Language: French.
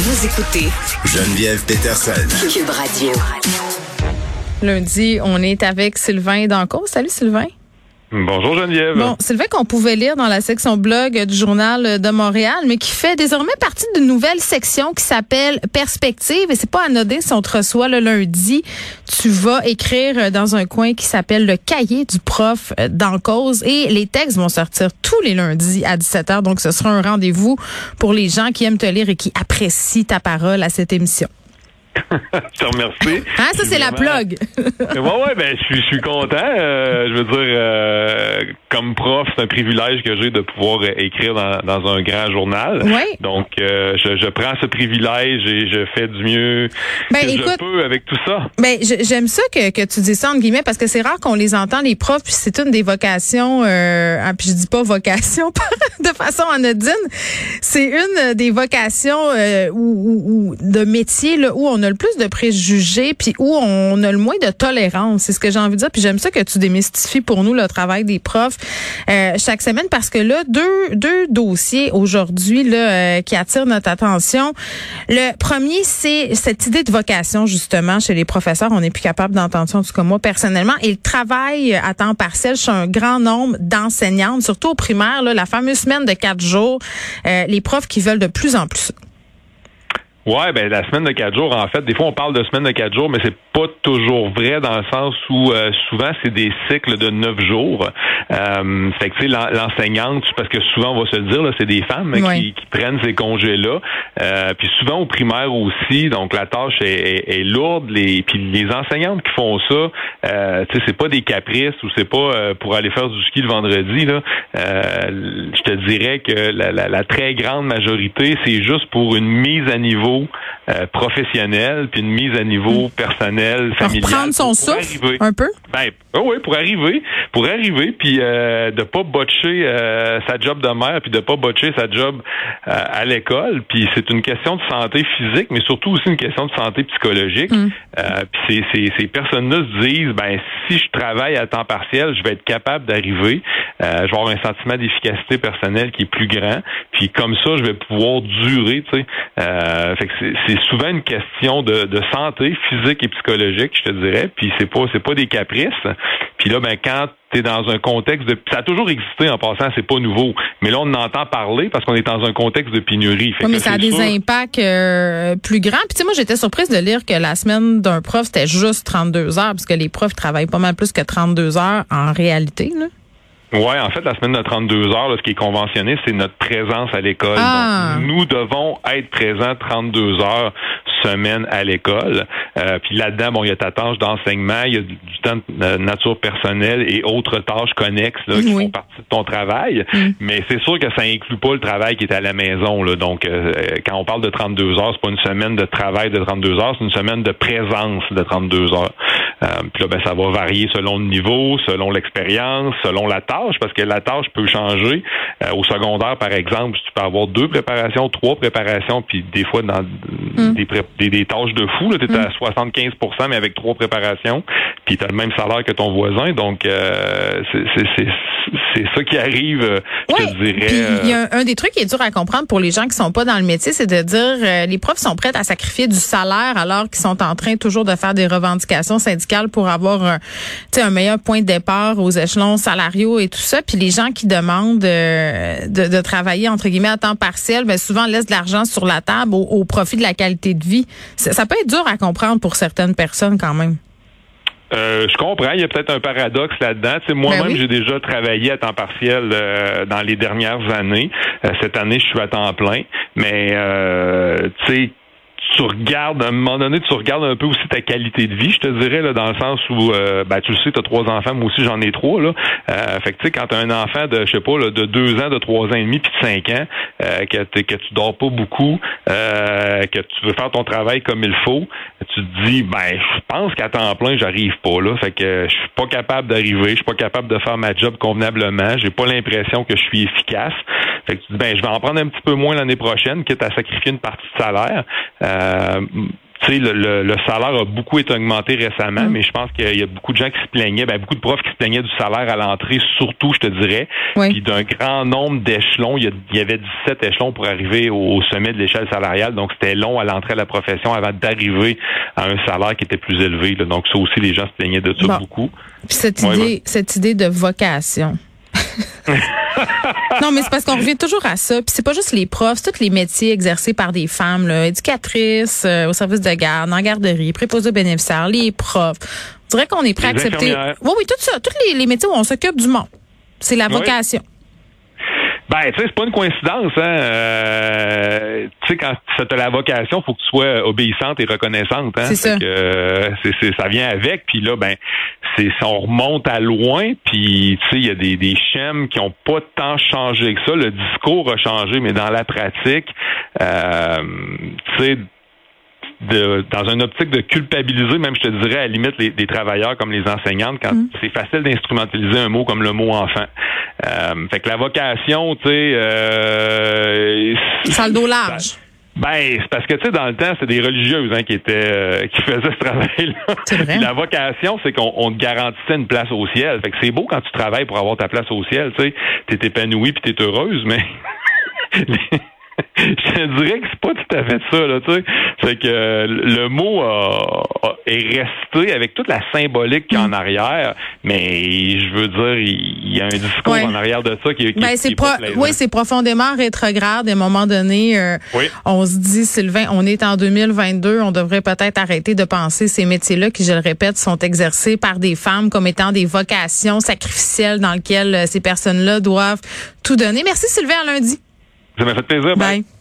Vous écoutez Geneviève Peterson. Cube Radio. Lundi, on est avec Sylvain Danco. Salut Sylvain. Bonjour Geneviève. Bon, Sylvain qu'on pouvait lire dans la section blog du journal de Montréal, mais qui fait désormais partie d'une nouvelle section qui s'appelle Perspective. Et c'est pas anodin si on te reçoit le lundi. Tu vas écrire dans un coin qui s'appelle le cahier du prof dans cause. Et les textes vont sortir tous les lundis à 17h. Donc, ce sera un rendez-vous pour les gens qui aiment te lire et qui apprécient ta parole à cette émission. je te remercie. Ah, ça, c'est la plug. ouais, ouais, ben, je suis, je suis content. Euh, je veux dire, euh, comme prof, c'est un privilège que j'ai de pouvoir écrire dans, dans un grand journal. Oui. Donc, euh, je, je, prends ce privilège et je fais du mieux ben, que écoute, je peux avec tout ça. Ben, j'aime ça que, que tu dis ça, entre guillemets, parce que c'est rare qu'on les entend, les profs, puis c'est une des vocations, euh, ah, puis je dis pas vocation de façon anodine, c'est une des vocations euh, ou, ou, de métier là, où on a le plus de préjugés, puis où on a le moins de tolérance. C'est ce que j'ai envie de dire. Puis j'aime ça que tu démystifies pour nous le travail des profs euh, chaque semaine, parce que là, deux, deux dossiers aujourd'hui là euh, qui attirent notre attention. Le premier, c'est cette idée de vocation justement chez les professeurs. On n'est plus capable d'entendre ça, en tout cas moi personnellement. Et le travail à temps partiel chez un grand nombre d'enseignantes, surtout au primaire, là, la fameuse semaine de quatre jours. Euh, les profs qui veulent de plus en plus. Ouais, ben la semaine de quatre jours, en fait, des fois on parle de semaine de quatre jours, mais c'est pas toujours vrai dans le sens où euh, souvent c'est des cycles de neuf jours. Euh, fait que tu sais l'enseignante, parce que souvent on va se le dire, là, c'est des femmes qui, qui prennent ces congés-là. Euh, puis souvent au primaire aussi, donc la tâche est, est- est lourde. Les puis les enseignantes qui font ça, euh, tu sais, c'est pas des caprices ou c'est pas euh, pour aller faire du ski le vendredi. Là, Euh, je te dirais que la, la- la très grande majorité, c'est juste pour une mise à niveau vous euh, professionnelle puis une mise à niveau personnel, Pour familial. prendre son souffle arriver. un peu? Ben, oh oui, pour arriver, pour arriver, puis euh, de pas botcher euh, sa job de mère, puis de pas botcher sa job euh, à l'école. Puis c'est une question de santé physique, mais surtout aussi une question de santé psychologique. Mm. Euh, puis ces, ces, ces personnes-là se disent, ben si je travaille à temps partiel, je vais être capable d'arriver. Euh, je vais avoir un sentiment d'efficacité personnelle qui est plus grand. Puis comme ça, je vais pouvoir durer. Tu sais, euh, fait que c'est- c'est souvent une question de, de santé physique et psychologique, je te dirais. Puis c'est pas c'est pas des caprices. Puis là, ben quand tu es dans un contexte de ça a toujours existé en passant, c'est pas nouveau. Mais là, on en entend parler parce qu'on est dans un contexte de pénurie. Fait Oui, mais ça a des sûr- impacts euh, plus grands. Puis tu sais, moi, j'étais surprise de lire que la semaine d'un prof, c'était juste 32 heures, parce que les profs travaillent pas mal plus que 32 heures en réalité. Là. Ouais, en fait, la semaine de 32 heures, là, ce qui est conventionné, c'est notre présence à l'école. Ah. Donc, nous devons être présents 32 heures semaine à l'école. Euh, puis là-dedans, bon, il y a ta tâche d'enseignement, il y a du, du temps de euh, nature personnelle et autres tâches connexes là, qui Oui. font partie de ton travail. Mm. Mais c'est sûr que ça inclut pas le travail qui est à la maison. Là. Donc, euh, quand on parle de 32 heures, c'est pas une semaine de travail de 32 heures, c'est une semaine de présence de 32 heures. Euh, puis là, ben, ça va varier selon le niveau, selon l'expérience, selon la tâche, parce que la tâche peut changer. Euh, au secondaire, par exemple, tu peux avoir deux préparations, trois préparations, puis des fois dans des, pré- des, des tâches de fou, tu es à 75% mais avec trois préparations, puis tu as le même salaire que ton voisin. Donc, euh, c'est- c'est c'est- c'est ça qui arrive, euh, je te dirais. Puis il y euh, a un, un des trucs qui est dur à comprendre pour les gens qui sont pas dans le métier, c'est de dire euh, les profs sont prêts à sacrifier du salaire alors qu'ils sont en train toujours de faire des revendications syndicales pour avoir un, tu sais, un meilleur point de départ aux échelons salariaux et tout ça. Puis les gens qui demandent euh, de, de travailler entre guillemets à temps partiel, ben souvent laissent de l'argent sur la table au, au profit de la qualité de vie. Ça, ça peut être dur à comprendre pour certaines personnes quand même. Euh, je comprends, il y a peut-être un paradoxe là-dedans. Moi-même, Ben oui. j'ai déjà travaillé à temps partiel euh, dans les dernières années. Euh, cette année, je suis à temps plein. Mais euh, tu sais, tu regardes, à un moment donné, tu regardes un peu aussi ta qualité de vie, je te dirais, là, dans le sens où, euh, ben, tu le sais, tu as trois enfants, moi aussi j'en ai trois, là. Euh, fait que, tu sais, quand tu as un enfant de, je sais pas, là, de deux ans, de trois ans et demi, puis de cinq ans, euh, que, que tu dors pas beaucoup, euh, que tu veux faire ton travail comme il faut, tu te dis, ben, je pense qu'à temps plein, j'arrive pas, là. Fait que je suis pas capable d'arriver, je suis pas capable de faire ma job convenablement, j'ai pas l'impression que je suis efficace. Fait que tu dis, ben, je vais en prendre un petit peu moins l'année prochaine, quitte à sacrifier une partie de salaire. Euh, sais, le, le, salaire a beaucoup été augmenté récemment, Mm. mais je pense qu'il y a beaucoup de gens qui se plaignaient, ben, beaucoup de profs qui se plaignaient du salaire à l'entrée, surtout, je te dirais, Oui. puis d'un grand nombre d'échelons. Il y, avait 17 échelons pour arriver au, sommet de l'échelle salariale, donc c'était long à l'entrée à la profession avant d'arriver à un salaire qui était plus élevé. là. Donc ça aussi, les gens se plaignaient de ça Bon. beaucoup. Puis cette Ouais, idée, ouais. cette idée de vocation. non, mais c'est parce qu'on revient toujours à ça. Puis c'est pas juste les profs, c'est tous les métiers exercés par des femmes, là, éducatrices, euh, au service de garde, en garderie, préposés aux bénéficiaires, les profs. On dirait qu'on est prêt à accepter. Oui, oui, tout ça, tous les, les métiers où on s'occupe du monde. C'est la Oui. Ben, tu sais, c'est pas une coïncidence, hein. Euh, tu sais, quand tu as la vocation, faut que tu sois obéissante et reconnaissante, hein. C'est ça. Que, euh, ça vient avec, puis là, ben, c'est, on remonte à loin, puis tu sais, il y a des, des schèmes qui ont pas tant changé que ça. Le discours a changé, mais dans la pratique, euh, tu sais, de, dans une optique de culpabiliser, même je te dirais à la limite les, des travailleurs comme les enseignantes, quand Mm. c'est facile d'instrumentaliser un mot comme le mot enfant. Euh, fait que la vocation, tu sais, euh, Ça a le dos large. ben, c'est parce que tu sais, dans le temps, c'est des religieuses hein, qui étaient euh, qui faisaient ce travail-là. La vocation, c'est qu'on on te garantissait une place au ciel. Fait que c'est beau quand tu travailles pour avoir ta place au ciel, tu sais, t'es épanoui puis t'es heureuse, mais je dirais que c'est pas tout à fait ça, là, tu sais. C'est que le mot a- a- est resté avec toute la symbolique qu'il y a Mm. en arrière, mais je veux dire, il y a un discours Ouais. en arrière de ça qui, qui, Ben, qui est pro- oui, c'est profondément rétrograde. À un moment donné, euh, Oui. on se dit, Sylvain, on est en 2022, on devrait peut-être arrêter de penser ces métiers-là qui, je le répète, sont exercés par des femmes comme étant des vocations sacrificielles dans lesquelles euh, ces personnes-là doivent tout donner. Merci Sylvain, à lundi. Ça m'a